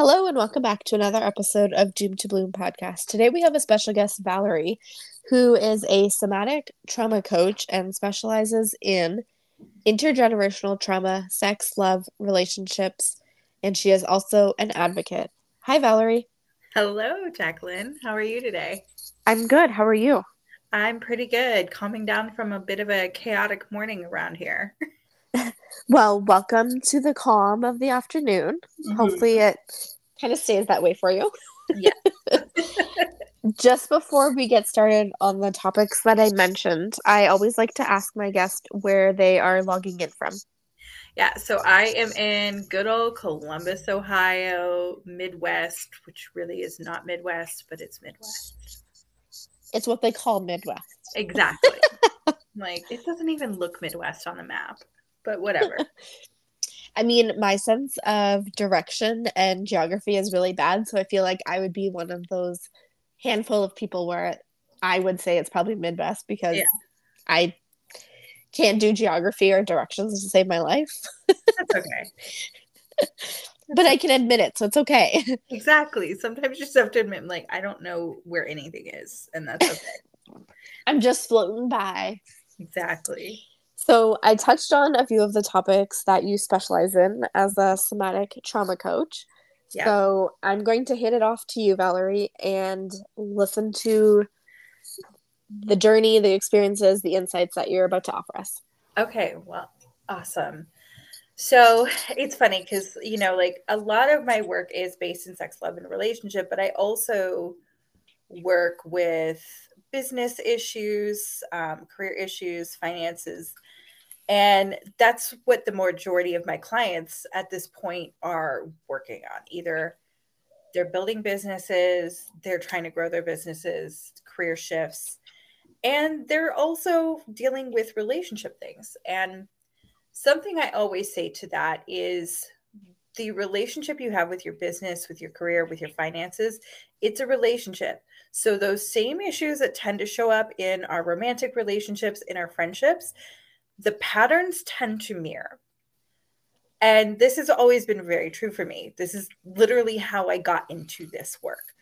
Hello and welcome back to another episode of Doom to Bloom podcast. Today we have a special guest, Valerie, who is a somatic trauma coach and specializes in intergenerational trauma, sex, love, relationships, and she is also an advocate. Hi, Valerie. Hello, Jacqueline. How are you today? I'm good. How are you? I'm pretty good, calming down from a bit of a chaotic morning around here. well, welcome to the calm of the afternoon. Mm-hmm. Hopefully, it kind of stays that way for you. Yeah. Just before we get started on the topics that I mentioned, I always like to ask my guest where they are logging in from. Yeah, so I am in good old Columbus, Ohio, Midwest, which really is not Midwest, but it's Midwest. It's what they call Midwest. Exactly. like it doesn't even look Midwest on the map, but whatever. I mean, my sense of direction and geography is really bad, so I feel like I would be one of those handful of people where I would say it's probably Midwest because yeah. I can't do geography or directions to save my life. That's okay. but I can admit it, so it's okay. Exactly. Sometimes you just have to admit, like, I don't know where anything is, and that's okay. I'm just floating by. Exactly. So, I touched on a few of the topics that you specialize in as a somatic trauma coach. Yeah. So, I'm going to hand it off to you, Valerie, and listen to the journey, the experiences, the insights that you're about to offer us. Okay, well, awesome. So it's funny because, you know, like a lot of my work is based in sex, love, and relationship, but I also work with business issues, um, career issues, finances. And that's what the majority of my clients at this point are working on. Either they're building businesses, they're trying to grow their businesses, career shifts, and they're also dealing with relationship things. And something I always say to that is the relationship you have with your business, with your career, with your finances, it's a relationship. So those same issues that tend to show up in our romantic relationships, in our friendships, the patterns tend to mirror. And this has always been very true for me. This is literally how I got into this work.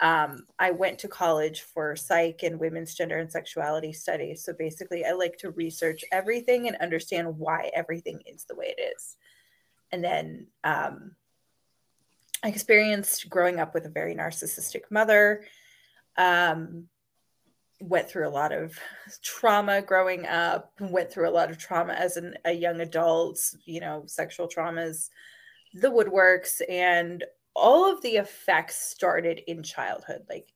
Um, I went to college for psych and women's gender and sexuality studies. So basically, I like to research everything and understand why everything is the way it is. And then um, I experienced growing up with a very narcissistic mother. Um, went through a lot of trauma growing up. Went through a lot of trauma as an, a young adult. You know, sexual traumas, the woodworks, and all of the effects started in childhood. Like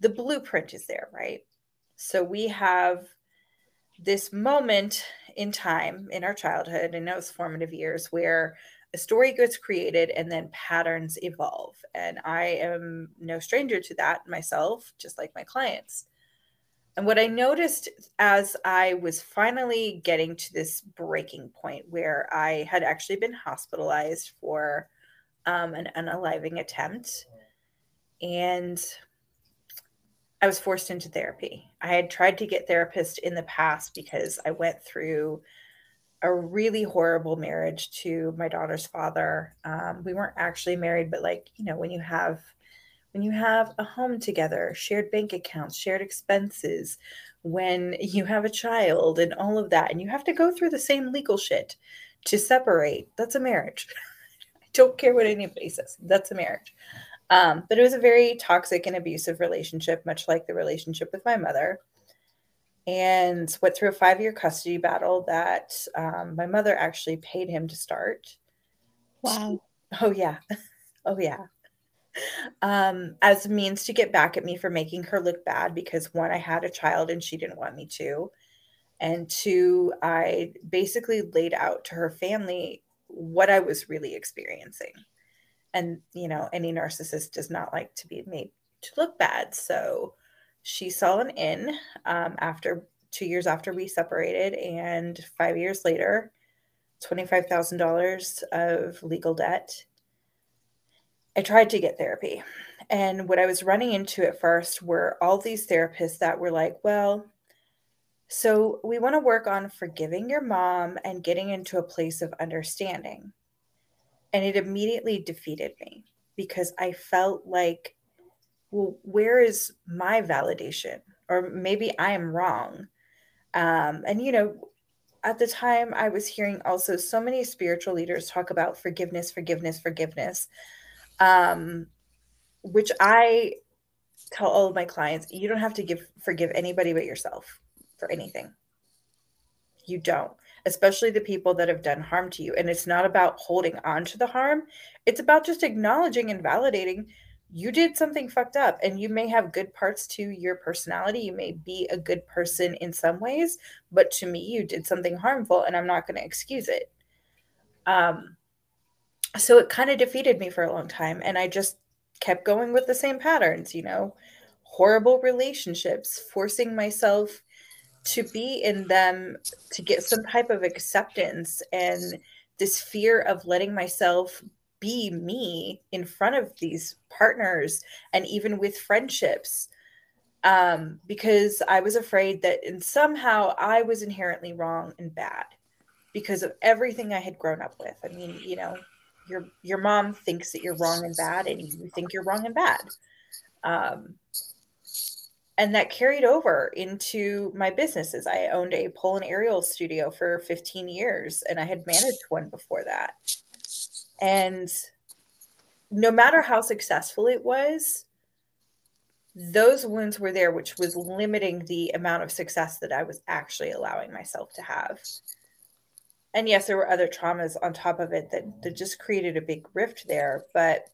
the blueprint is there, right? So we have this moment in time in our childhood in those formative years where a story gets created and then patterns evolve. And I am no stranger to that myself, just like my clients. And what I noticed as I was finally getting to this breaking point where I had actually been hospitalized for um, an unaliving attempt. And I was forced into therapy. I had tried to get therapist in the past because I went through a really horrible marriage to my daughter's father. Um, we weren't actually married, but like, you know, when you have when you have a home together, shared bank accounts, shared expenses, when you have a child and all of that, and you have to go through the same legal shit to separate, that's a marriage. I don't care what anybody says. That's a marriage. Um, but it was a very toxic and abusive relationship, much like the relationship with my mother. And went through a five year custody battle that um, my mother actually paid him to start. Wow. Oh, yeah. Oh, yeah. Um, as means to get back at me for making her look bad because one, I had a child and she didn't want me to. And two, I basically laid out to her family what I was really experiencing. And, you know, any narcissist does not like to be made to look bad. So she saw an in um, after two years after we separated, and five years later, $25,000 of legal debt. I tried to get therapy. And what I was running into at first were all these therapists that were like, well, so, we want to work on forgiving your mom and getting into a place of understanding. And it immediately defeated me because I felt like, well, where is my validation? Or maybe I am wrong. Um, and, you know, at the time, I was hearing also so many spiritual leaders talk about forgiveness, forgiveness, forgiveness, um, which I tell all of my clients you don't have to give forgive anybody but yourself for anything. You don't, especially the people that have done harm to you. And it's not about holding on to the harm, it's about just acknowledging and validating you did something fucked up and you may have good parts to your personality you may be a good person in some ways but to me you did something harmful and i'm not going to excuse it um so it kind of defeated me for a long time and i just kept going with the same patterns you know horrible relationships forcing myself to be in them to get some type of acceptance and this fear of letting myself be me in front of these partners and even with friendships um, because I was afraid that and somehow I was inherently wrong and bad because of everything I had grown up with. I mean, you know, your your mom thinks that you're wrong and bad, and you think you're wrong and bad. Um, and that carried over into my businesses. I owned a pole and aerial studio for 15 years, and I had managed one before that. And no matter how successful it was, those wounds were there, which was limiting the amount of success that I was actually allowing myself to have. And yes, there were other traumas on top of it that, that just created a big rift there. But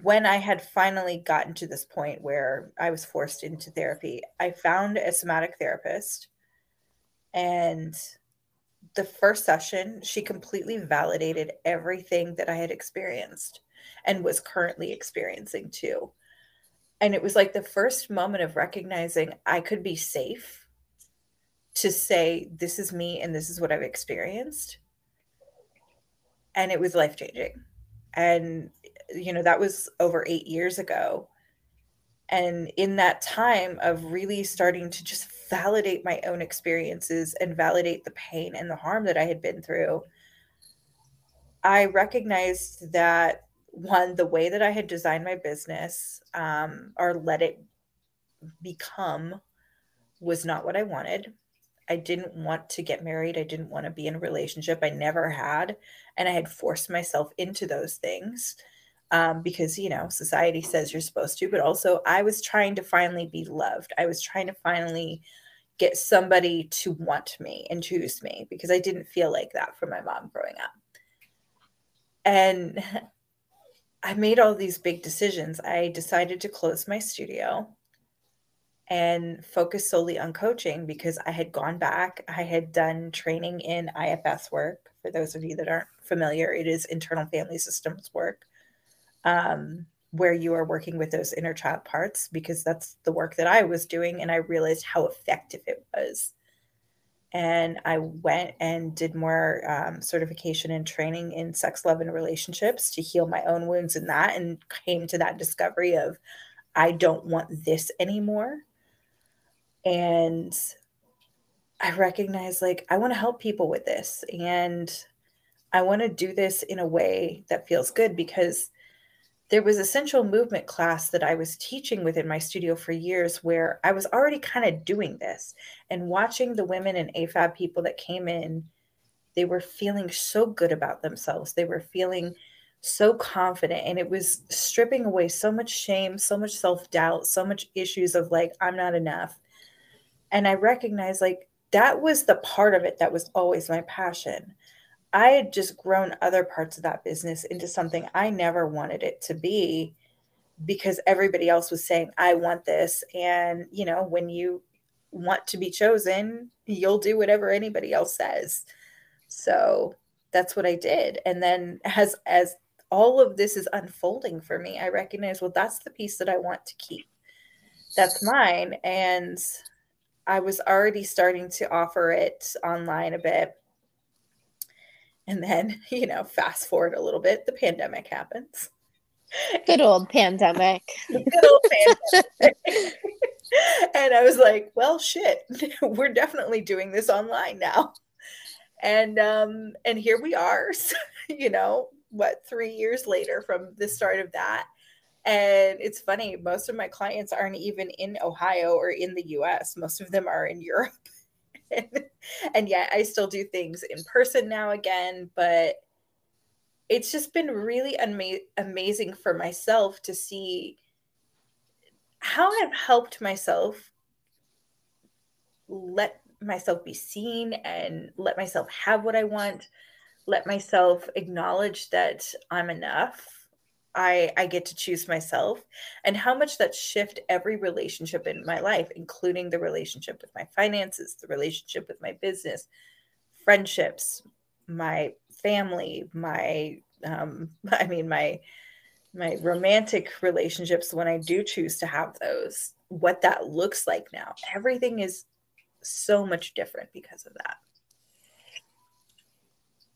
when I had finally gotten to this point where I was forced into therapy, I found a somatic therapist and the first session, she completely validated everything that I had experienced and was currently experiencing too. And it was like the first moment of recognizing I could be safe to say, This is me and this is what I've experienced. And it was life changing. And, you know, that was over eight years ago. And in that time of really starting to just validate my own experiences and validate the pain and the harm that I had been through, I recognized that one, the way that I had designed my business um, or let it become was not what I wanted. I didn't want to get married. I didn't want to be in a relationship. I never had. And I had forced myself into those things um, because, you know, society says you're supposed to. But also, I was trying to finally be loved. I was trying to finally get somebody to want me and choose me because I didn't feel like that from my mom growing up. And I made all these big decisions. I decided to close my studio and focus solely on coaching because I had gone back. I had done training in IFS work. For those of you that aren't familiar, it is internal family systems work. Um, where you are working with those inner child parts because that's the work that I was doing and I realized how effective it was. And I went and did more um, certification and training in sex, love, and relationships to heal my own wounds in that and came to that discovery of I don't want this anymore. And I recognize like I want to help people with this and I want to do this in a way that feels good because there was a sensual movement class that I was teaching within my studio for years where I was already kind of doing this and watching the women and AFAB people that came in, they were feeling so good about themselves. They were feeling so confident and it was stripping away so much shame, so much self-doubt, so much issues of like I'm not enough. And I recognized like that was the part of it that was always my passion. I had just grown other parts of that business into something I never wanted it to be because everybody else was saying, I want this. And, you know, when you want to be chosen, you'll do whatever anybody else says. So that's what I did. And then as, as, all of this is unfolding for me. I recognize, well, that's the piece that I want to keep. That's mine. And I was already starting to offer it online a bit and then, you know, fast forward a little bit, the pandemic happens. Good old pandemic. Good old pandemic. and I was like, well, shit, we're definitely doing this online now. And um, and here we are, you know, what three years later from the start of that and it's funny most of my clients aren't even in ohio or in the us most of them are in europe and yet i still do things in person now again but it's just been really ama- amazing for myself to see how I've helped myself let myself be seen and let myself have what I want, let myself acknowledge that I'm enough. I, I get to choose myself and how much that shift every relationship in my life, including the relationship with my finances, the relationship with my business, friendships, my family, my um, I mean my my romantic relationships when I do choose to have those, what that looks like now. Everything is so much different because of that.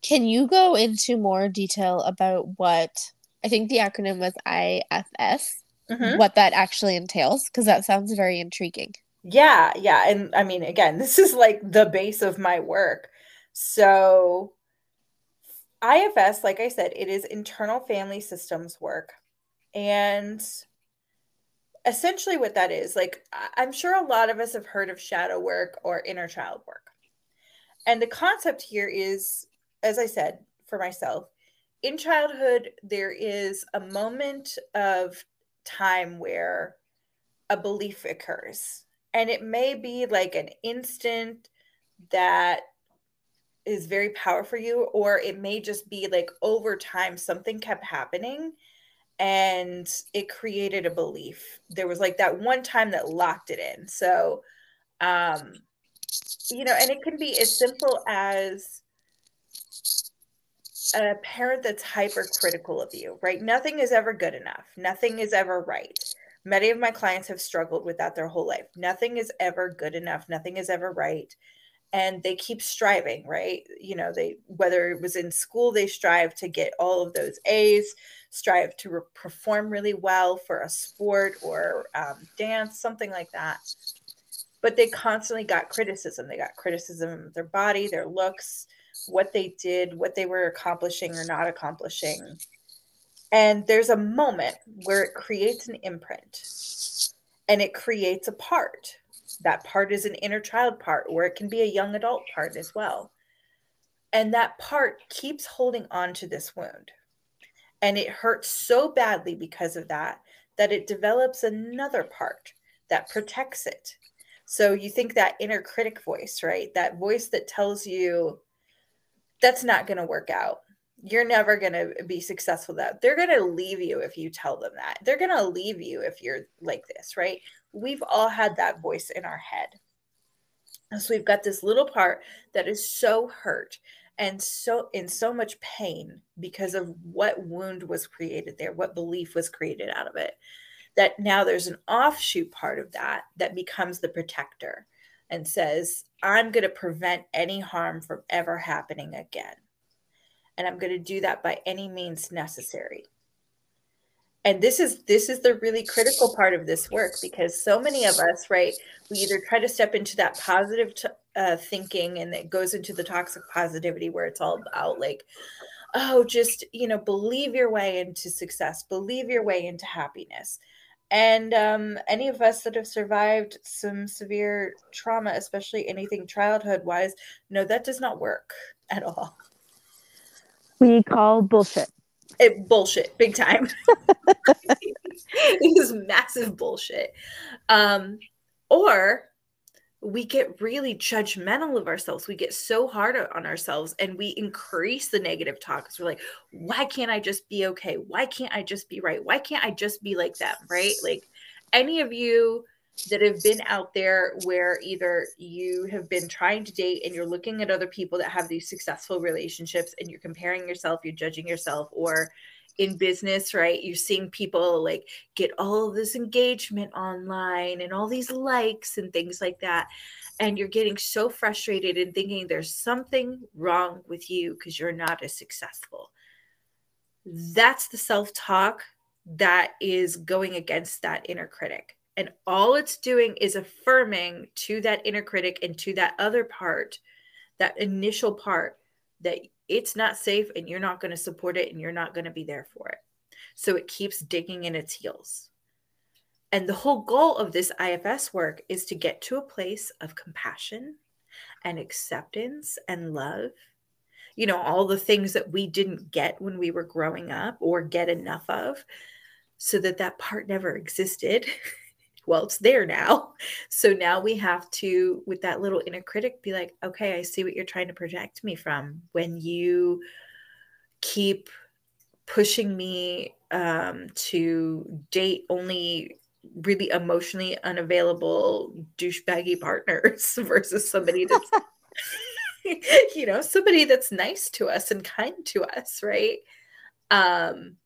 Can you go into more detail about what I think the acronym was IFS, mm-hmm. what that actually entails? Because that sounds very intriguing. Yeah, yeah. And I mean, again, this is like the base of my work. So, IFS, like I said, it is internal family systems work. And essentially, what that is, like, I'm sure a lot of us have heard of shadow work or inner child work. And the concept here is, as I said, for myself, in childhood, there is a moment of time where a belief occurs. And it may be like an instant that is very powerful for you, or it may just be like over time, something kept happening and it created a belief. There was like that one time that locked it in. So, um, you know, and it can be as simple as a parent that's hypercritical of you, right? Nothing is ever good enough. Nothing is ever right. Many of my clients have struggled with that their whole life. Nothing is ever good enough. Nothing is ever right and they keep striving right you know they whether it was in school they strive to get all of those a's strive to re- perform really well for a sport or um, dance something like that but they constantly got criticism they got criticism of their body their looks what they did what they were accomplishing or not accomplishing and there's a moment where it creates an imprint and it creates a part that part is an inner child part, or it can be a young adult part as well. And that part keeps holding on to this wound. And it hurts so badly because of that that it develops another part that protects it. So you think that inner critic voice, right? That voice that tells you that's not going to work out. You're never going to be successful that. They're going to leave you if you tell them that. They're going to leave you if you're like this, right? we've all had that voice in our head. So we've got this little part that is so hurt and so in so much pain because of what wound was created there, what belief was created out of it. That now there's an offshoot part of that that becomes the protector and says, I'm going to prevent any harm from ever happening again. And I'm going to do that by any means necessary and this is this is the really critical part of this work because so many of us right we either try to step into that positive t- uh, thinking and it goes into the toxic positivity where it's all about like oh just you know believe your way into success believe your way into happiness and um, any of us that have survived some severe trauma especially anything childhood wise no that does not work at all. We call bullshit. It bullshit big time. It is massive bullshit. Um or we get really judgmental of ourselves. We get so hard on ourselves and we increase the negative talk. Because we're like why can't i just be okay? Why can't i just be right? Why can't i just be like them right? Like any of you that have been out there where either you have been trying to date and you're looking at other people that have these successful relationships and you're comparing yourself, you're judging yourself, or in business, right? You're seeing people like get all this engagement online and all these likes and things like that. And you're getting so frustrated and thinking there's something wrong with you because you're not as successful. That's the self talk that is going against that inner critic and all it's doing is affirming to that inner critic and to that other part, that initial part, that it's not safe and you're not going to support it and you're not going to be there for it. So it keeps digging in its heels. And the whole goal of this IFS work is to get to a place of compassion and acceptance and love. You know, all the things that we didn't get when we were growing up or get enough of, so that that part never existed. well, it's there now. So now we have to, with that little inner critic, be like, okay, I see what you're trying to protect me from when you keep pushing me um, to date only really emotionally unavailable douchebaggy partners versus somebody that's you know somebody that's nice to us and kind to us right um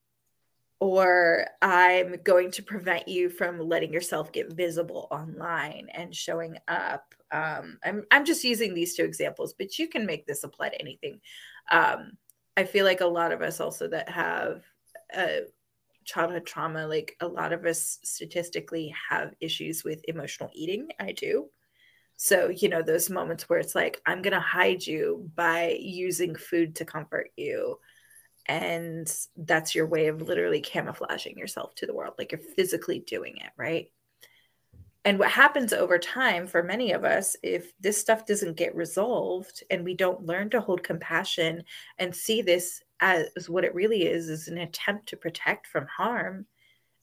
or i'm going to prevent you from letting yourself get visible online and showing up um i'm i'm just using these two examples but you can make this apply to anything um i feel like a lot of us also that have uh, childhood trauma, like a lot of us statistically have issues with emotional eating. I do. So, you know, those moments where it's like, I'm going to hide you by using food to comfort you. And that's your way of literally camouflaging yourself to the world. Like you're physically doing it, right? And what happens over time for many of us, if this stuff doesn't get resolved and we don't learn to hold compassion and see this as what it really is is an attempt to protect from harm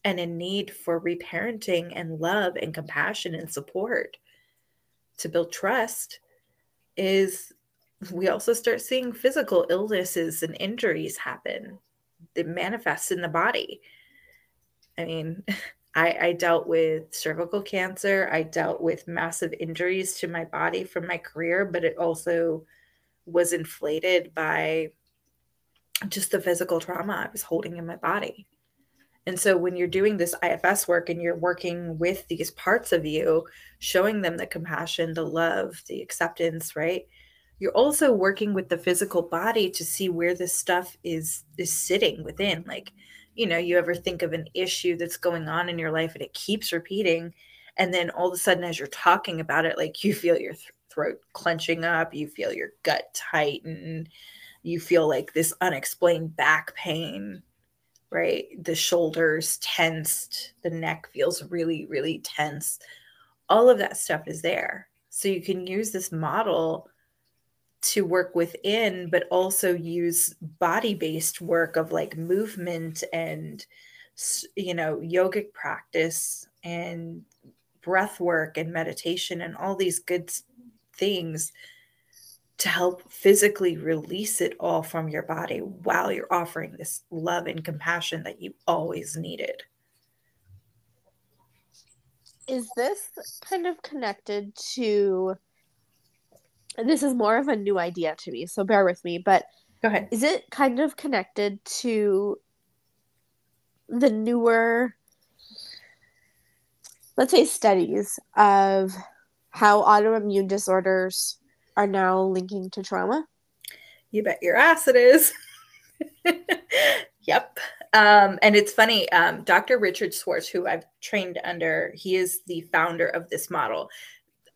and a need for reparenting and love and compassion and support to build trust is we also start seeing physical illnesses and injuries happen that manifest in the body i mean I, I dealt with cervical cancer i dealt with massive injuries to my body from my career but it also was inflated by just the physical trauma I was holding in my body. And so when you're doing this IFS work and you're working with these parts of you, showing them the compassion, the love, the acceptance, right? You're also working with the physical body to see where this stuff is is sitting within. Like, you know, you ever think of an issue that's going on in your life and it keeps repeating and then all of a sudden as you're talking about it like you feel your th- throat clenching up, you feel your gut tighten, you feel like this unexplained back pain, right? The shoulders tensed, the neck feels really, really tense. All of that stuff is there. So you can use this model to work within, but also use body based work of like movement and, you know, yogic practice and breath work and meditation and all these good things to help physically release it all from your body while you're offering this love and compassion that you always needed. Is this kind of connected to this is more of a new idea to me, so bear with me, but go ahead. Is it kind of connected to the newer let's say studies of how autoimmune disorders are now linking to trauma? You bet your ass it is. yep. Um, and it's funny, um, Dr. Richard Schwartz, who I've trained under, he is the founder of this model.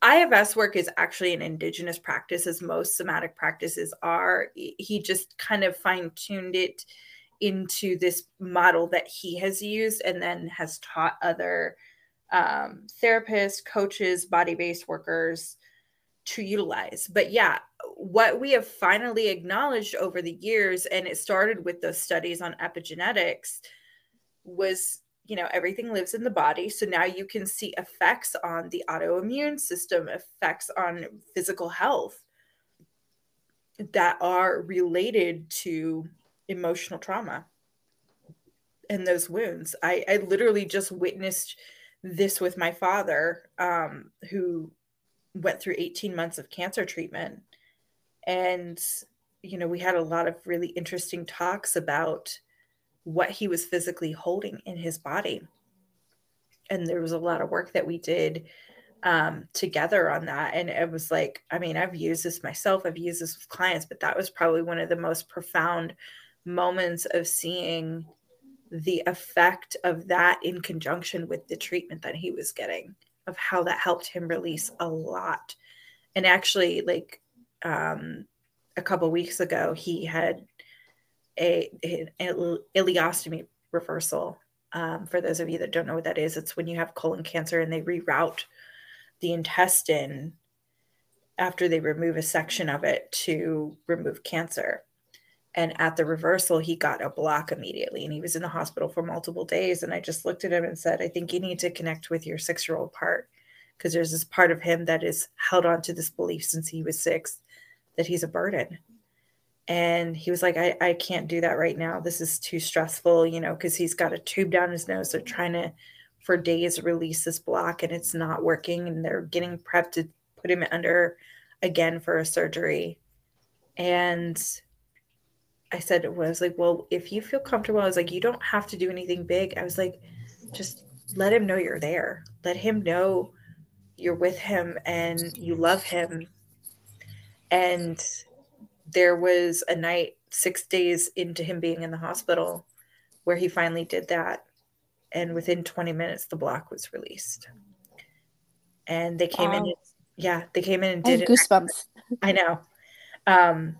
IFS work is actually an indigenous practice, as most somatic practices are. He just kind of fine tuned it into this model that he has used and then has taught other um, therapists, coaches, body based workers to utilize. But yeah, what we have finally acknowledged over the years, and it started with those studies on epigenetics, was you know everything lives in the body. So now you can see effects on the autoimmune system effects on physical health that are related to emotional trauma and those wounds. I i literally just witnessed this with my father um who went through 18 months of cancer treatment. And you know we had a lot of really interesting talks about what he was physically holding in his body. And there was a lot of work that we did um, together on that. And it was like i mean i've used this myself. I've used this with clients but that was probably one of the most profound moments of seeing the effect of that in conjunction with the treatment that he was getting of how that helped him release a lot. And actually, like, um, a couple weeks ago, he had a, ileostomy reversal. Um, for those of you that don't know what that is, it's when you have colon cancer and they reroute the intestine after they remove a section of it to remove cancer. And at the reversal, he got a block immediately and he was in the hospital for multiple days. And I just looked at him and said, I think you need to connect with your six year old part because there's this part of him that is held on to this belief since he was six that he's a burden. And he was like, I, I can't do that right now. This is too stressful, you know, because he's got a tube down his nose. They're trying to, for days, release this block and it's not working. And they're getting prepped to put him under again for a surgery. And I said, I was like, well, if you feel comfortable, I was like, you don't have to do anything big. I was like, just let him know you're there. Let him know you're with him and you love him. And there was a night six days into him being in the hospital where he finally did that. And within 20 minutes, the block was released. And they came wow. in. yeah, they came in and did and goosebumps. I know. Um,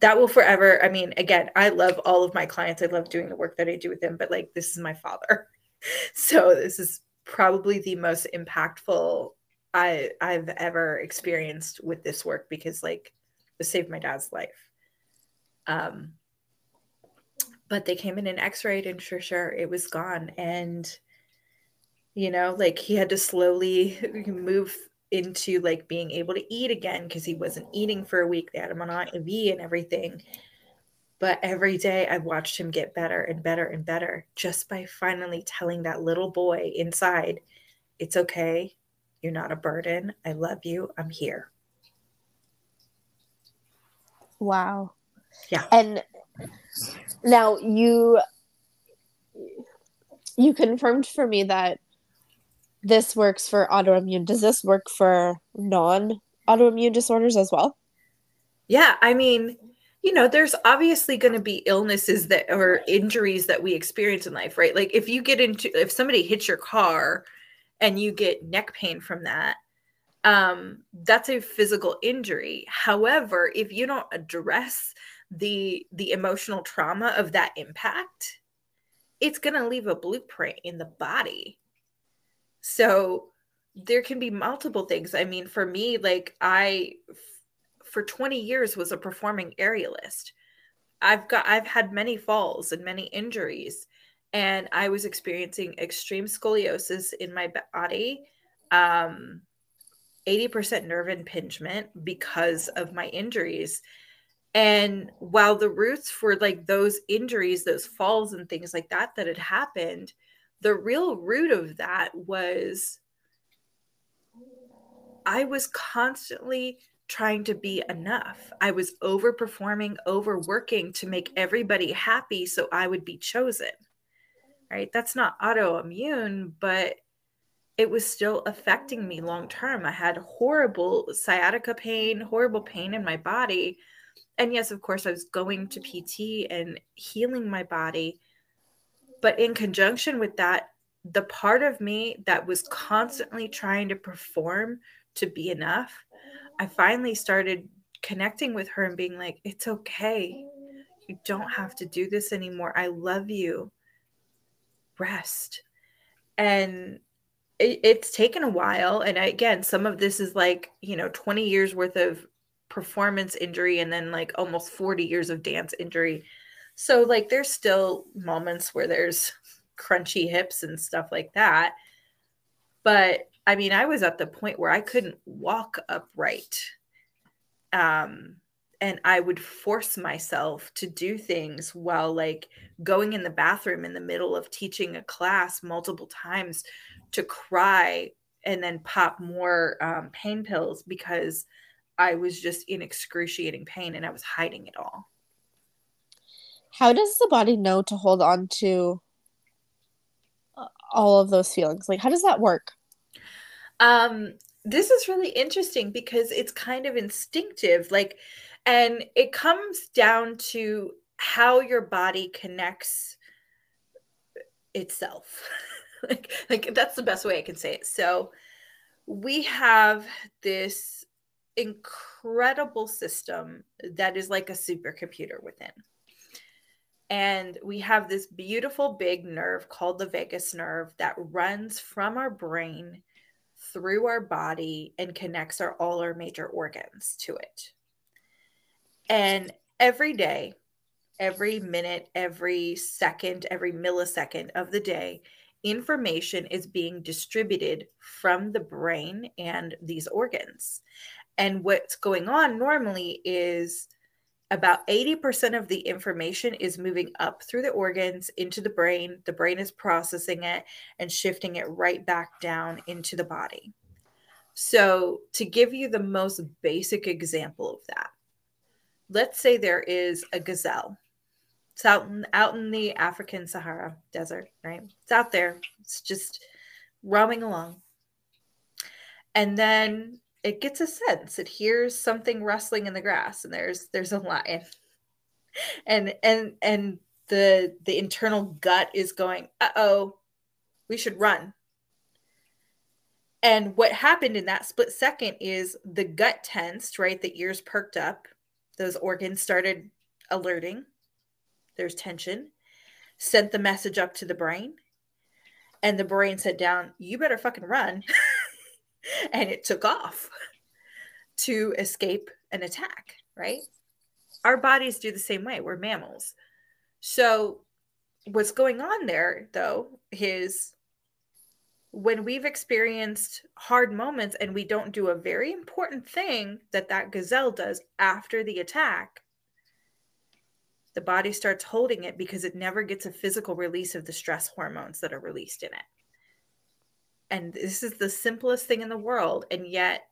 that will forever. I mean, again, I love all of my clients. I love doing the work that I do with them, but like this is my father. So this is probably the most impactful I I've ever experienced with this work because like saved my dad's life. Um but they came in and x-rayed and sure sure it was gone and you know like he had to slowly move into like being able to eat again because he wasn't eating for a week. They had him on IV and everything. But every day I watched him get better and better and better just by finally telling that little boy inside, it's okay. You're not a burden. I love you. I'm here. Wow. Yeah. And now you you confirmed for me that this works for autoimmune. Does this work for non autoimmune disorders as well? Yeah, I mean, you know, there's obviously going to be illnesses that or injuries that we experience in life, right? Like if you get into if somebody hits your car and you get neck pain from that, um that's a physical injury. However, if you don't address the the emotional trauma of that impact, it's going to leave a blueprint in the body so there can be multiple things. I mean, for me, like I for 20 years was a performing aerialist. I've got I've had many falls and many injuries and I was experiencing extreme scoliosis in my body. Um 80% nerve impingement because of my injuries. And while the roots for like those injuries, those falls and things like that that had happened, the real root of that was I was constantly trying to be enough. I was overperforming, overworking to make everybody happy so I would be chosen. Right? That's not autoimmune, but it was still affecting me long term. I had horrible sciatica pain, horrible pain in my body. And yes, of course, I was going to PT and healing my body but in conjunction with that, the part of me that was constantly trying to perform to be enough, I finally started connecting with her and being like, it's okay. You don't have to do this anymore. I love you. Rest. And it, it's taken a while. And again, some of this is like, you know, 20 years worth of performance injury and then like almost 40 years of dance injury so like there's still moments where there's crunchy hips and stuff like that. But I mean, I was at the point where I couldn't walk upright. Um and I would force myself to do things while like going in the bathroom in the middle of teaching a class multiple times to cry and then pop more um, pain pills because I was just in excruciating pain and I was hiding it all. How does the body know to hold on to uh, all of those feelings? Like, how does that work? Um, this is really interesting because it's kind of instinctive. Like, and it comes down to how your body connects itself. like, like that's the best way I can say it. So, we have this incredible system that is like a supercomputer within. And we have this beautiful big nerve called the vagus nerve that runs from our brain through our body and connects our all our major organs to it. And every day, every minute, every second, every millisecond of the day, information is being distributed from the brain and these organs. And what's going on normally is about 80% of the information is moving up through the organs into the brain. The brain is processing it and shifting it right back down into the body. So, to give you the most basic example of that, let's say there is a gazelle. It's out in, out in the African Sahara desert, right? It's out there. It's just roaming along. And then it gets a sense it hears something rustling in the grass and there's there's a lion and and and the the internal gut is going uh-oh we should run and what happened in that split second is the gut tensed right the ears perked up those organs started alerting there's tension sent the message up to the brain and the brain said down you better fucking run and it took off to escape an attack, right? Our bodies do the same way. We're mammals. So, what's going on there, though, is when we've experienced hard moments and we don't do a very important thing that that gazelle does after the attack, the body starts holding it because it never gets a physical release of the stress hormones that are released in it. And this is the simplest thing in the world and yet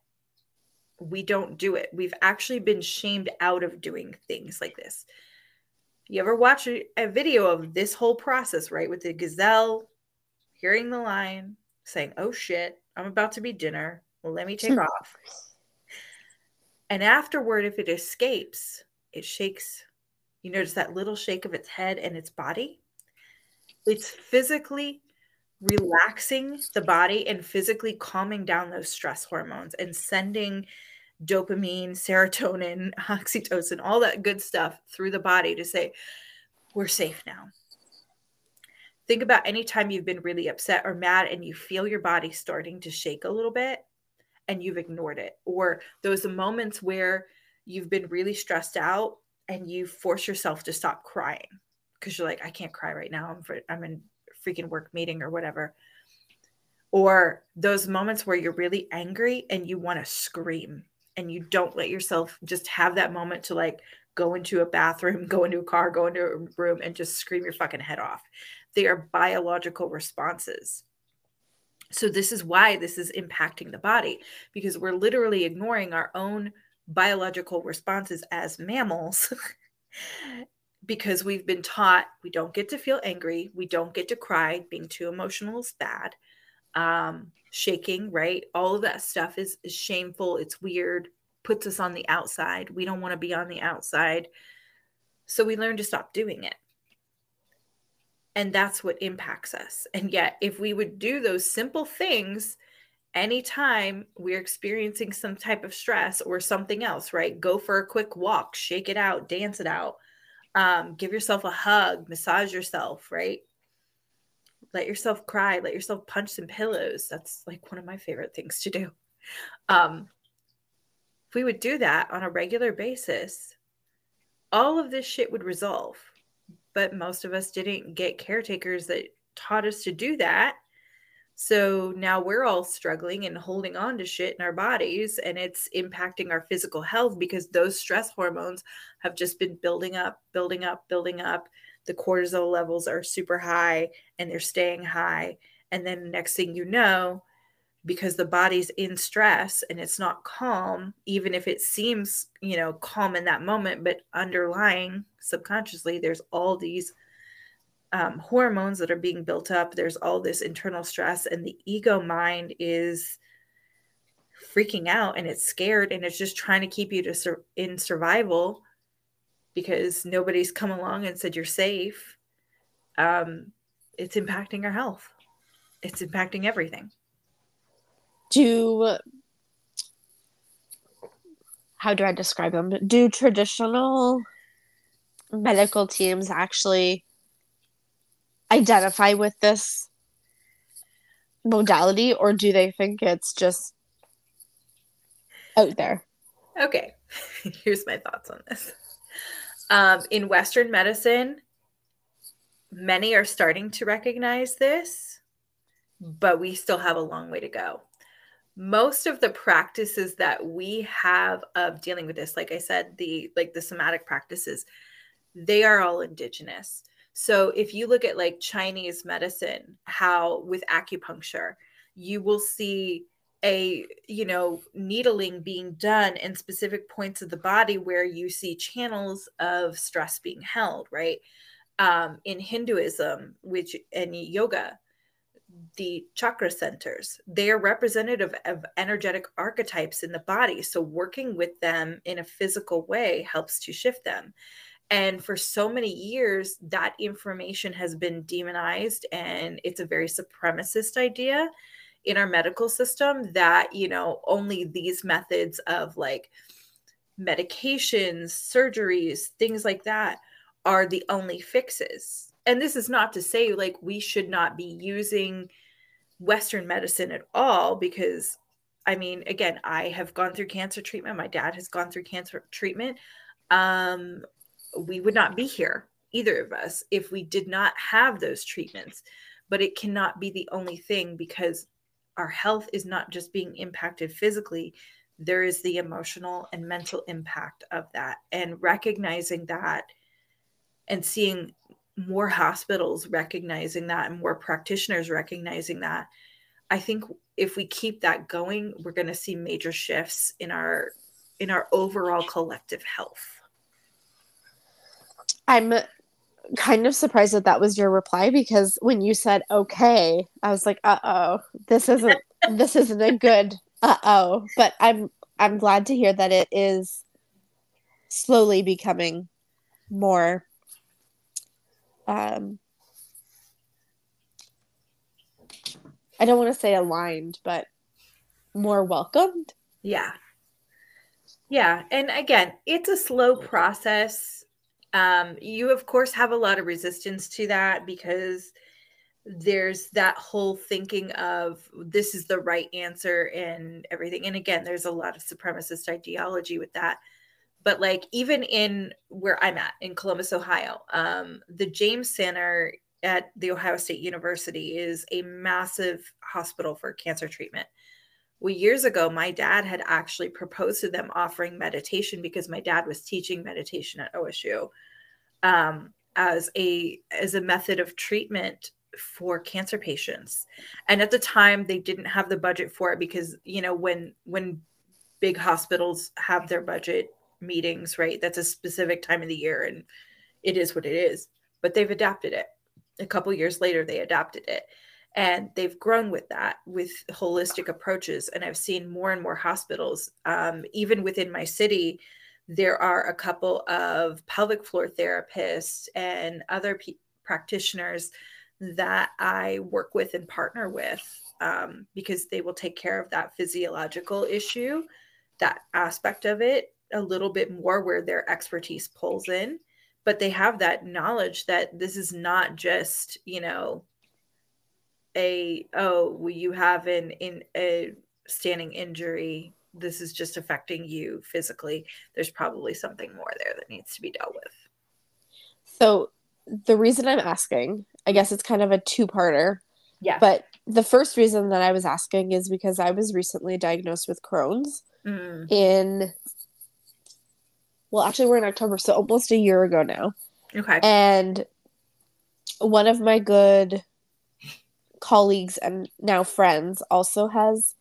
we don't do it. We've actually been shamed out of doing things like this. You ever watch a, a video of this whole process right with the gazelle hearing the lion saying oh shit i'm about to be dinner. Well let me take hmm. off. And afterward if it escapes it shakes you notice that little shake of its head and its body it's physically relaxing the body and physically calming down those stress hormones and sending dopamine, serotonin, oxytocin, all that good stuff through the body to say, we're safe now. Think about any time you've been really upset or mad and you feel your body starting to shake a little bit and you've ignored it, or those moments where you've been really stressed out and you force yourself to stop crying because you're like, I can't cry right now. I'm, for, I'm in freaking work meeting or whatever. Or those moments where you're really angry and you want to scream and you don't let yourself just have that moment to like go into a bathroom, go into a car, go into a room and just scream your fucking head off. They are biological responses. So, this is why this is impacting the body because we're literally ignoring our own biological responses as mammals because we've been taught we don't get to feel angry, we don't get to cry, being too emotional is bad. Um, shaking, right? All of that stuff is, is shameful, it's weird, puts us on the outside. We don't want to be on the outside. So we learn to stop doing it. And that's what impacts us. And yet, if we would do those simple things anytime we're experiencing some type of stress or something else, right? Go for a quick walk, shake it out, dance it out um, give yourself a hug, massage yourself, right? Let yourself cry, let yourself punch some pillows. That's like one of my favorite things to do. Um, if we would do that on a regular basis, all of this shit would resolve. But most of us didn't get caretakers that taught us to do that. So now we're all struggling and holding on to shit in our bodies, and it's impacting our physical health because those stress hormones have just been building up, building up, building up. The cortisol levels are super high and they're staying high. And then next thing you know, because the body's in stress and it's not calm, even if it seems, you know, calm in that moment, but underlying subconsciously, there's all these um, hormones that are being built up. There's all this internal stress, and the ego mind is freaking out and it's scared and it's just trying to keep you to sur- in survival because nobody's come along and said you're safe. Um, it's impacting our health. It's impacting everything. Do how do I describe them? Do traditional medical teams actually identify with this modality or do they think it's just out there? Okay, here's my thoughts on this. Um, in Western medicine, many are starting to recognize this, but we still have a long way to go. Most of the practices that we have of dealing with this, like I said, the like the somatic practices, they are all indigenous. So if you look at like Chinese medicine, how with acupuncture, you will see a you know needling being done in specific points of the body where you see channels of stress being held right? Um, in hinduism which and yoga the chakra centers they are representative of energetic archetypes in the body. So working with them in a physical way helps to shift them and for so many years that information has been demonized and it's a very supremacist idea in our medical system that you know only these methods of like medications surgeries things like that are the only fixes. And this is not to say like we should not be using western medicine at all because i mean again i have gone through cancer treatment my dad has gone through cancer treatment um we would not be here either of us if we did not have those treatments but it cannot be the only thing because our health is not just being impacted physically, there is the emotional and mental impact of that. And recognizing that and seeing more hospitals recognizing that and more practitioners recognizing that, I think if we keep that going, we're going to see major shifts in our in our overall collective health. I'm kind of surprised that that was your reply because when you said okay, I was like, uh oh, this isn't this isn't a good uh oh. But I'm I'm glad to hear that it is slowly becoming more um I don't want to say aligned, but more welcomed. Yeah. Yeah. And again, it's a slow process um, you, of course, have a lot of resistance to that because there's that whole thinking of this is the right answer and everything. And again, there's a lot of supremacist ideology with that. But like even in where I'm at in Columbus, Ohio, um, the James Center at the Ohio State University is a massive hospital for cancer treatment. Well, years ago, my dad had actually proposed to them offering meditation because my dad was teaching meditation at OSU um, as a as a method of treatment for cancer patients. And at the time, they didn't have the budget for it because you know when when big hospitals have their budget meetings, right? That's a specific time of the year, and it is what it is. But they've adapted it. A couple years later, they adapted it and they've grown with that with holistic approaches and i've seen more and more hospitals um, even within my city there are a couple of pelvic floor therapists and other p- practitioners that i work with and partner with um, because they will take care of that physiological issue that aspect of it a little bit more where their expertise pulls in. But they have that knowledge that this is not just you know a oh well, you have an in a standing injury. This is just affecting you physically. There's probably something more there that needs to be dealt with. So the reason i'm asking i guess it's kind of a two-parter yeah. but the first reason that i was asking is because i was recently diagnosed with crohn's mm. in well actually we're in october so almost a year ago now. Okay. And one of my good colleagues and now friends also has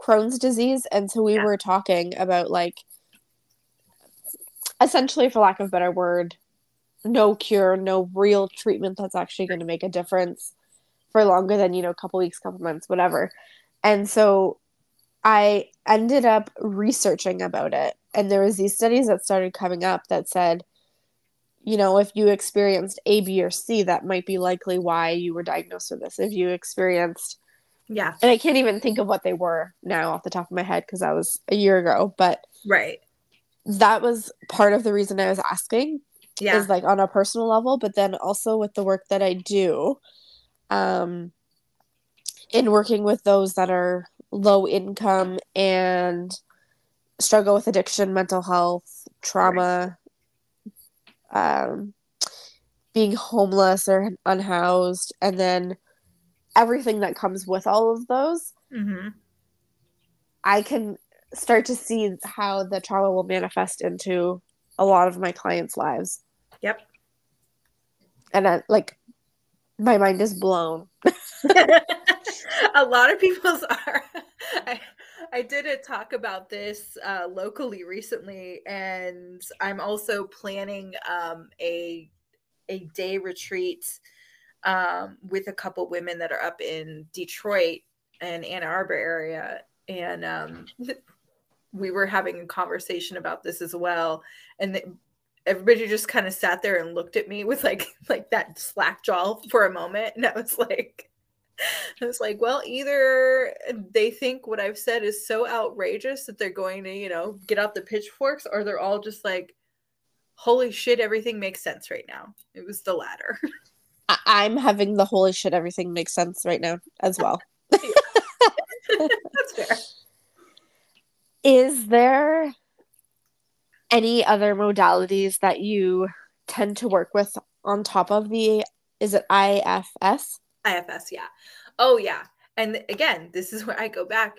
Crohn's disease. And so we yeah. were talking about like essentially, for lack of a better word, no cure, no real treatment that's actually going to make a difference for longer than, you know, a couple weeks, couple months, whatever. And so I ended up researching about it. And there was these studies that started coming up that said you know, if you experienced A, B, or C, that might be likely why you were diagnosed with this. If you experienced, yeah, and I can't even think of what they were now off the top of my head because that was a year ago, but right, that was part of the reason I was asking. Yeah. Is like on a personal level, but then also with the work that I do, um, in working with those that are low income and struggle with addiction, mental health, trauma. Um, being homeless or unhoused, and then everything that comes with all of those, mm-hmm. I can start to see how the trauma will manifest into a lot of my clients' lives. Yep. And I, like, my mind is blown. a lot of people's are. I, I did a talk about this uh, locally recently, and I'm also planning um, a a day retreat um, with a couple women that are up in Detroit and Ann Arbor area, and um, we were having a conversation about this as well, and. Everybody just kind of sat there and looked at me with like like that slack jaw for a moment and i was like I was like, well, either they think what I've said is so outrageous that they're going to, you know, get out the pitchforks, or they're all just like, holy shit, everything makes sense right now. It was the latter. I'm having the holy shit, everything makes sense right now as well. That's fair. Is there any other modalities that you tend to work with on top of the is it IFS? IFS, yeah. Oh yeah. And again, this is where I go back.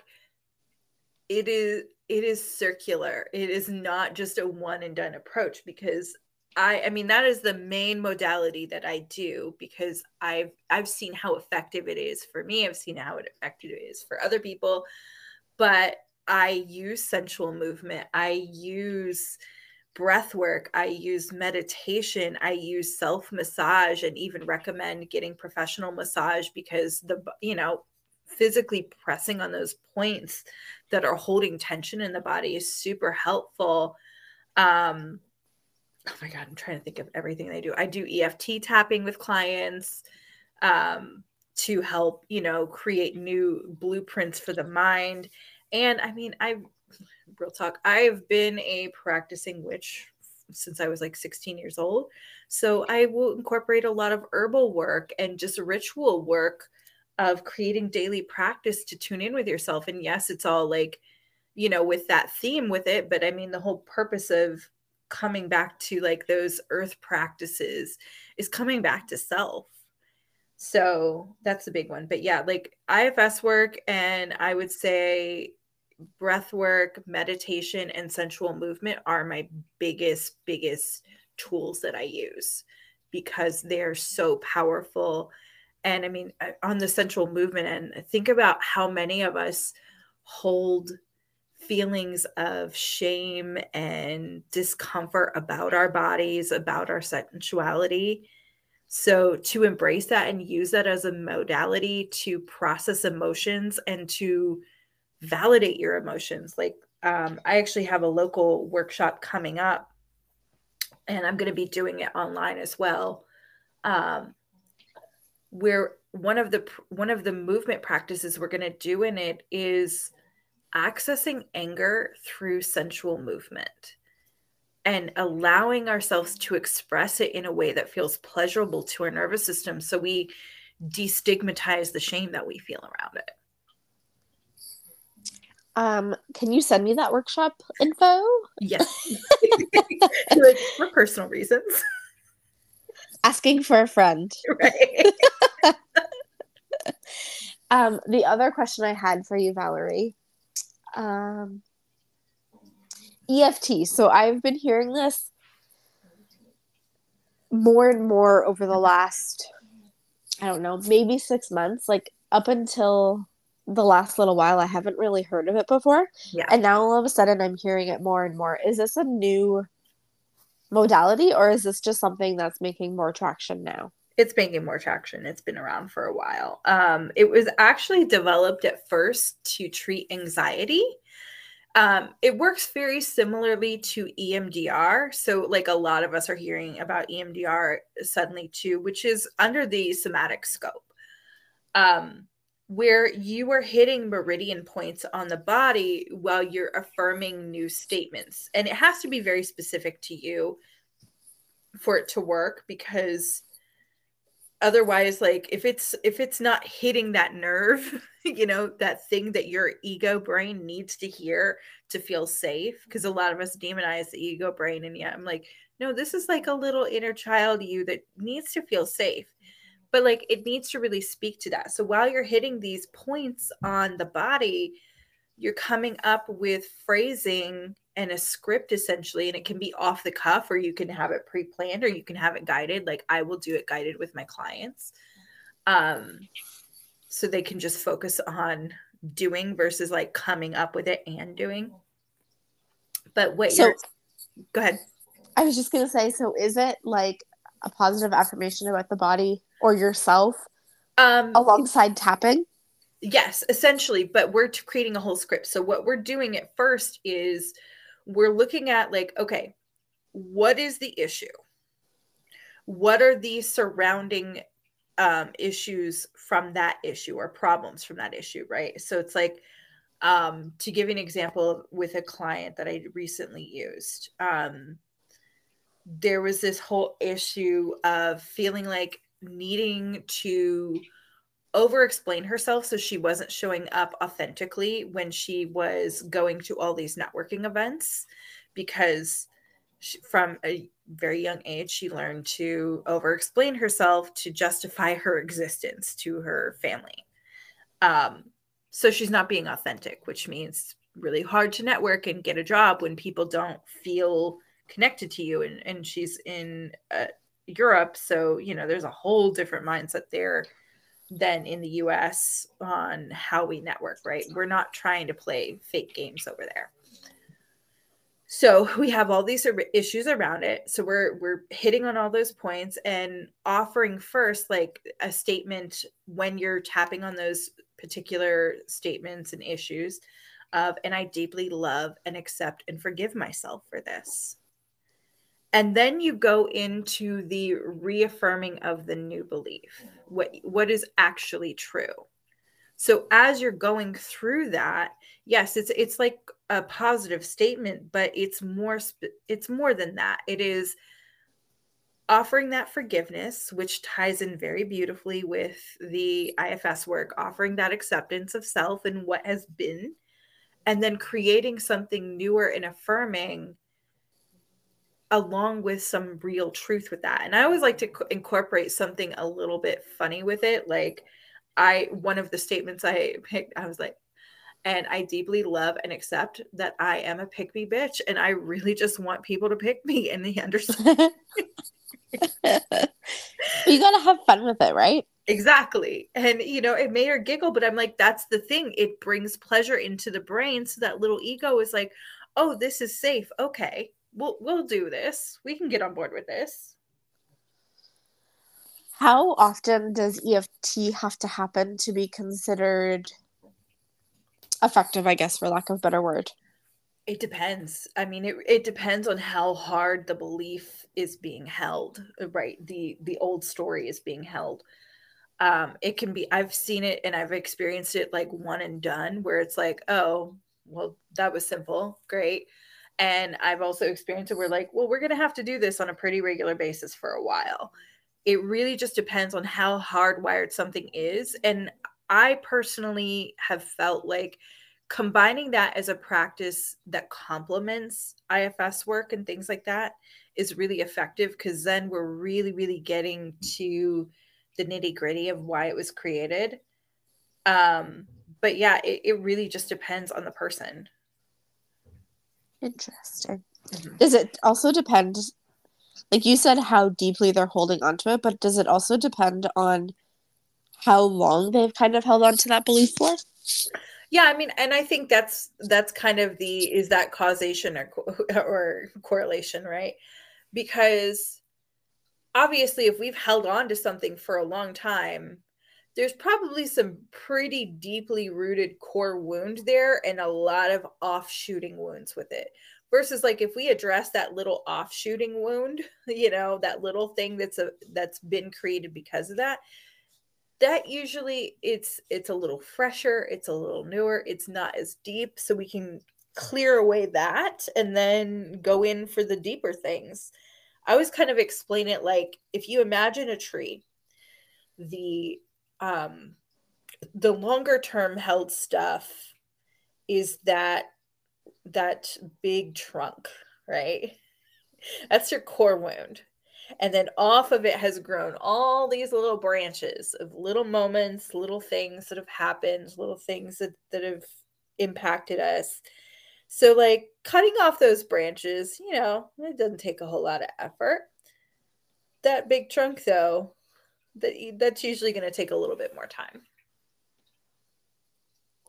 It is it is circular. It is not just a one and done approach because I I mean that is the main modality that I do because I've I've seen how effective it is for me. I've seen how effective it is for other people. But I use sensual movement. I use breath work, I use meditation, I use self massage, and even recommend getting professional massage because the, you know, physically pressing on those points that are holding tension in the body is super helpful. Um, oh my God, I'm trying to think of everything they do. I do EFT tapping with clients um, to help, you know, create new blueprints for the mind. And I mean, I real talk. I've been a practicing witch since I was like 16 years old. So I will incorporate a lot of herbal work and just ritual work of creating daily practice to tune in with yourself. And yes, it's all like, you know, with that theme with it. But I mean, the whole purpose of coming back to like those earth practices is coming back to self. So that's a big one. But yeah, like IFS work, and I would say breath work, meditation, and sensual movement are my biggest, biggest tools that I use because they're so powerful. And I mean, uh, on the sensual movement, and think about how many of us hold feelings of shame and discomfort about our bodies, about our sensuality. So, to embrace that and use that as a modality to process emotions and to validate your emotions. Like, um, I actually have a local workshop coming up, and I'm going to be doing it online as well. Um, where one of the one of the movement practices we're going to do in it is accessing anger through sensual movement and allowing ourselves to express it in a way that feels pleasurable to our nervous system so we destigmatize the shame that we feel around it um, can you send me that workshop info? Yes. like, for personal reasons. Asking for a friend. Right. um, the other question I had for you, Valerie. Um, EFT. So I've been hearing this more and more over the last, I don't know, maybe six months. Like up until the last little while I haven't really heard of it before. Yeah. And now all of a sudden I'm hearing it more and more. Is this a new modality or is this just something that's making more traction now? It's making more traction. It's been around for a while. Um, it was actually developed at first to treat anxiety. Um, it works very similarly to EMDR. So, like a lot of us are hearing about EMDR suddenly too, which is under the somatic scope. Um, where you are hitting meridian points on the body while you're affirming new statements. And it has to be very specific to you for it to work because otherwise like if it's if it's not hitting that nerve you know that thing that your ego brain needs to hear to feel safe because a lot of us demonize the ego brain and yeah i'm like no this is like a little inner child you that needs to feel safe but like it needs to really speak to that. So while you're hitting these points on the body you're coming up with phrasing and a script essentially and it can be off the cuff or you can have it pre-planned or you can have it guided. Like i will do it guided with my clients. Um so they can just focus on doing versus like coming up with it and doing. But what so, you're go ahead. I was just going to say so is it like a positive affirmation about the body or yourself um alongside tapping? Yes essentially but we're creating a whole script. So what we're doing at first is we're looking at like okay what is the issue? What are the surrounding um, issues from that issue or problems from that issue right? So it's like um, to give an example with a client that i recently used um, there was this whole issue of feeling like needing to over explain herself so she wasn't showing up authentically when she was going to all these networking events because she, from a very young age she learned to over explain herself to justify her existence to her family. Um, so she's not being authentic which means really hard to network and get a job when people don't feel connected to you and, and she's in uh, europe so you know there's a whole different mindset there than in the US on how we network, right? We're not trying to play fake games over there. So we have all these issues around it. So we're we're hitting on all those points and offering first like a statement when you're tapping on those particular statements and issues of and I deeply love and accept and forgive myself for this. And then you go into the reaffirming of the new belief, what, what is actually true. So as you're going through that, yes, it's it's like a positive statement, but it's more it's more than that. It is offering that forgiveness, which ties in very beautifully with the IFS work, offering that acceptance of self and what has been, and then creating something newer and affirming along with some real truth with that. And I always like to incorporate something a little bit funny with it. Like I one of the statements I picked, I was like, and I deeply love and accept that I am a pick me bitch, and I really just want people to pick me, and they understand. you gotta have fun with it, right? Exactly. And you know, it made her giggle, but I'm like, that's the thing. It brings pleasure into the brain. So that little ego is like, oh, this is safe. Okay we'll we'll do this. We can get on board with this. How often does EFT have to happen to be considered effective, I guess for lack of a better word? It depends. I mean, it, it depends on how hard the belief is being held, right? The the old story is being held. Um, it can be I've seen it and I've experienced it like one and done where it's like, oh, well, that was simple, great and I've also experienced it where, like, well, we're going to have to do this on a pretty regular basis for a while. It really just depends on how hardwired something is. And I personally have felt like combining that as a practice that complements IFS work and things like that is really effective because then we're really, really getting to the nitty gritty of why it was created. Um, but yeah, it, it really just depends on the person. Interesting. Mm-hmm. Does it also depend, like you said, how deeply they're holding onto it, but does it also depend on how long they've kind of held on to that belief for? Yeah, I mean, and I think that's that's kind of the is that causation or or correlation, right? Because obviously, if we've held on to something for a long time, there's probably some pretty deeply rooted core wound there and a lot of offshooting wounds with it versus like if we address that little offshooting wound you know that little thing that's a that's been created because of that that usually it's it's a little fresher it's a little newer it's not as deep so we can clear away that and then go in for the deeper things. I always kind of explain it like if you imagine a tree the um the longer term held stuff is that that big trunk right that's your core wound and then off of it has grown all these little branches of little moments, little things that have happened, little things that, that have impacted us. So, like cutting off those branches, you know, it doesn't take a whole lot of effort. That big trunk, though, that that's usually going to take a little bit more time.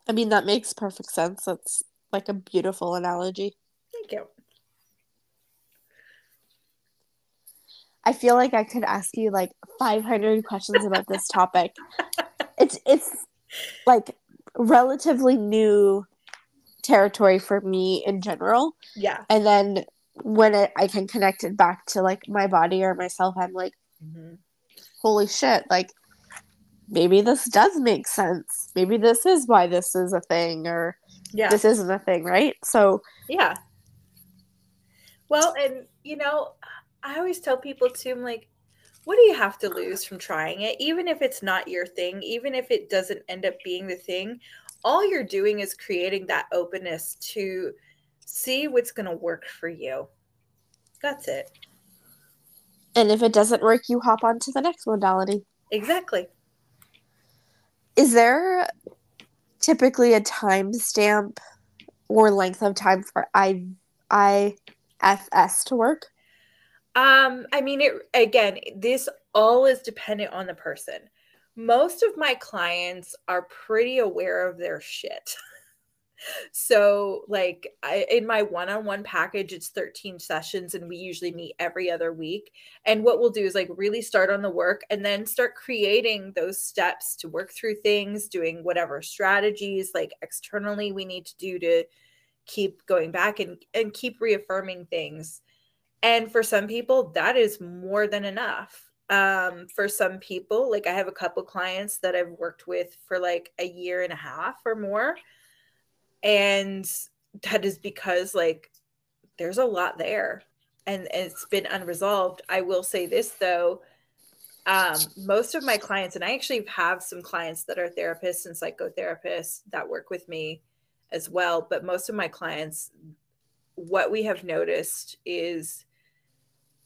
I mean, that makes perfect sense. That's like a beautiful analogy. Thank you. I feel like I could ask you like 500 questions about this topic. it's it's like relatively new territory for me in general. Yeah. And then when it, I can connect it back to like my body or myself, I'm like, mm-hmm. Holy shit! Like maybe this does make sense. Maybe this is why this is a thing, or yeah, this isn't a thing, right? So yeah. Well, and you know, I always tell people too, I'm like, what do you have to lose from trying it? Even if it's not your thing, even if it doesn't end up being the thing, all you're doing is creating that openness to see what's going to work for you. That's it. And if it doesn't work, you hop on to the next modality. Exactly. Is there typically a time stamp or length of time for I IFS to work? Um, I mean, it again, this all is dependent on the person. Most of my clients are pretty aware of their shit. so, like, I, in my one on one package, it's 13 sessions, and we usually meet every other week. And what we'll do is like really start on the work and then start creating those steps to work through things, doing whatever strategies like externally we need to do to keep going back and, and keep reaffirming things and for some people, that is more than enough. Um, for some people, like I have a couple clients that I've worked with for like a year and a half or more. And that is because like there's a lot there and, it's been unresolved. I will say this though, um, most of my clients, and I actually have some clients that are therapists and psychotherapists that work with me as well, but most of my clients, what we have noticed is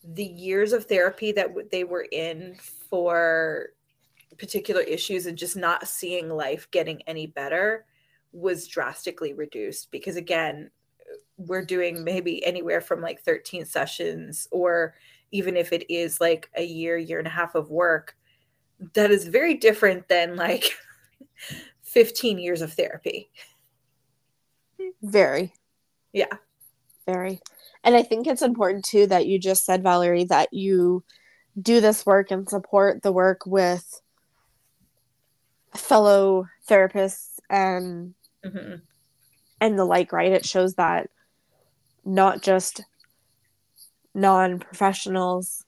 the years of therapy that they were in for particular issues and just not seeing life getting any better was drastically reduced because again we're doing maybe anywhere from like 13 sessions or even if it is like a year year and a half of work that is very different than like 15 years of therapy. Very. Yeah. Very. And I think it's important too that you just said, Valerie, that you do this work and support the work with fellow therapists and mm-hmm. and the like, right? It shows that not just non-professionals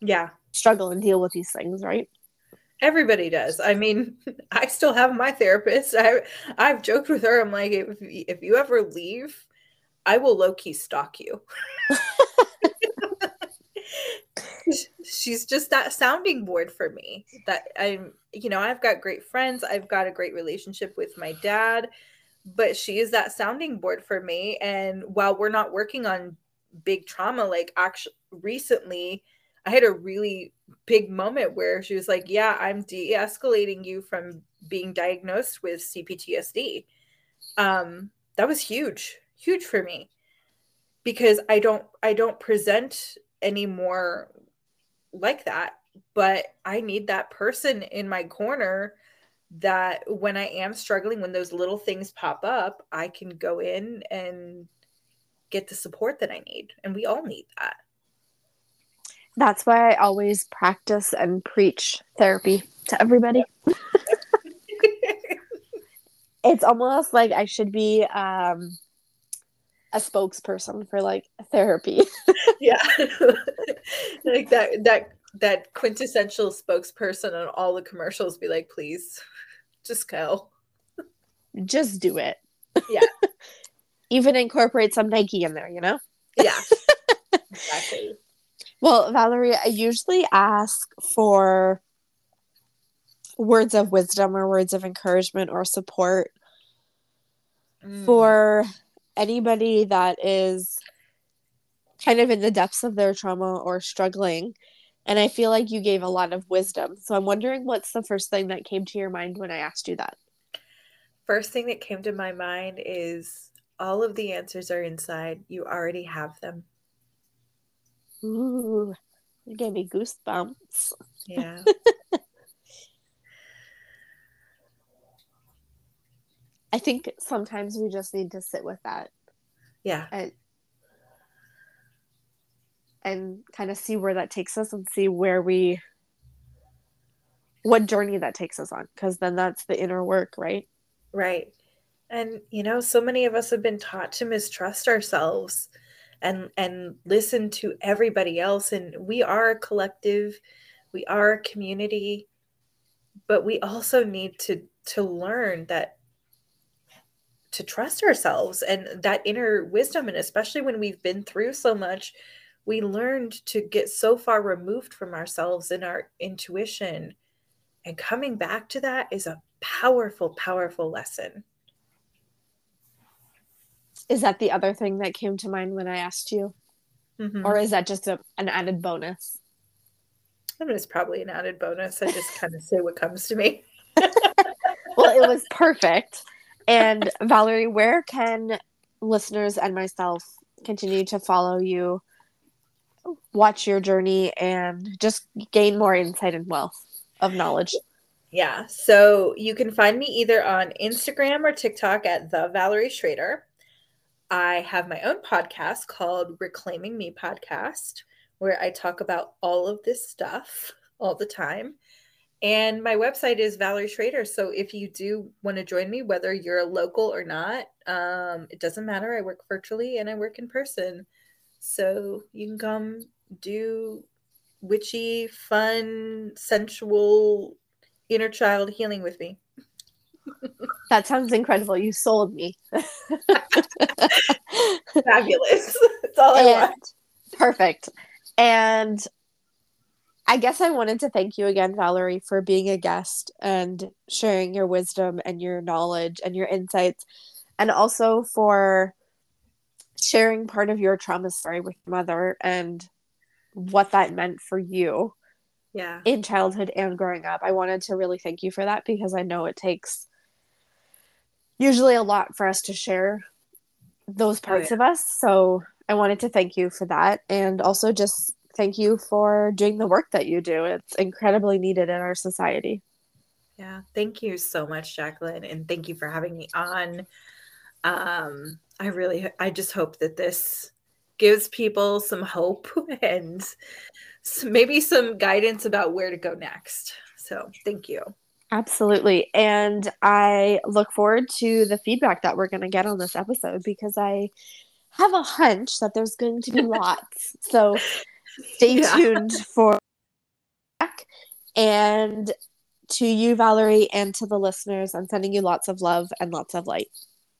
yeah struggle and deal with these things right everybody does i mean i still have my therapist i i've joked with her i'm like if, if you ever leave I will low key stalk you. She's just that sounding board for me. That I'm, you know, I've got great friends. I've got a great relationship with my dad, but she is that sounding board for me. And while we're not working on big trauma, like actually recently, I had a really big moment where she was like, Yeah, I'm de escalating you from being diagnosed with CPTSD. Um, that was huge huge for me because I don't I don't present anymore like that but I need that person in my corner that when I am struggling when those little things pop up I can go in and get the support that I need. And we all need that. That's why I always practice and preach therapy to everybody. It's almost like I should be um a spokesperson for like therapy. yeah. like that that that quintessential spokesperson on all the commercials be like, please, just go. Just do it. Yeah. Even incorporate some Nike in there, you know? Yeah. exactly. Well, Valerie, I usually ask for words of wisdom or words of encouragement or support mm. for anybody that is kind of in the depths of their trauma or struggling. And I feel like you gave a lot of wisdom. So I'm wondering what's the first thing that came to your mind when I asked you that? First thing that came to my mind is all of the answers are inside. You already have them. Ooh, you gave me goosebumps. Yeah. I think sometimes we just need to sit with that. Yeah. And, and kind of see where that takes us and see where we what journey that takes us on because then that's the inner work right right and you know so many of us have been taught to mistrust ourselves and and listen to everybody else and we are a collective we are a community but we also need to to learn that to trust ourselves and that inner wisdom and especially when we've been through so much we learned to get so far removed from ourselves and our intuition and coming back to that is a powerful powerful lesson is that the other thing that came to mind when I asked you? Mm-hmm. Or is that just a, an added bonus? I mean, it's probably an added bonus. I just kind of say what comes to me. well, it was perfect. And Valerie, where can listeners and myself continue to follow you, watch your journey, and just gain more insight and wealth of knowledge? Yeah. So you can find me either on Instagram or TikTok at the Valerie Schrader. I have my own podcast called Reclaiming Me Podcast, where I talk about all of this stuff all the time. And my website is Valerie Schrader. So if you do want to join me, whether you're a local or not, um, it doesn't matter. I work virtually and I work in person. So you can come do witchy, fun, sensual inner child healing with me that sounds incredible. You sold me. Fabulous. That's all I want. Perfect. And I guess I wanted to thank you again, Valerie, for being a guest and sharing your wisdom and your knowledge and your insights, and also for sharing part of your trauma story with your mother and what that meant for you yeah in childhood and growing up i wanted to really thank you for that because i know it takes usually a lot for us to share those parts oh, yeah. of us. So I wanted to thank you for that. And also just thank you for doing the work that you do. It's incredibly needed in our society. Yeah. Thank you so much, Jacqueline. And thank you for having me on. Um, I really, I just hope that this gives people some hope and maybe some guidance about where to go next. So thank you. Absolutely. And I look forward to the feedback that we're going to get on this episode because I have a hunch that there's going to be lots. so stay yeah. tuned for and to you Valerie and to the listeners I'm sending you lots of love and lots of light.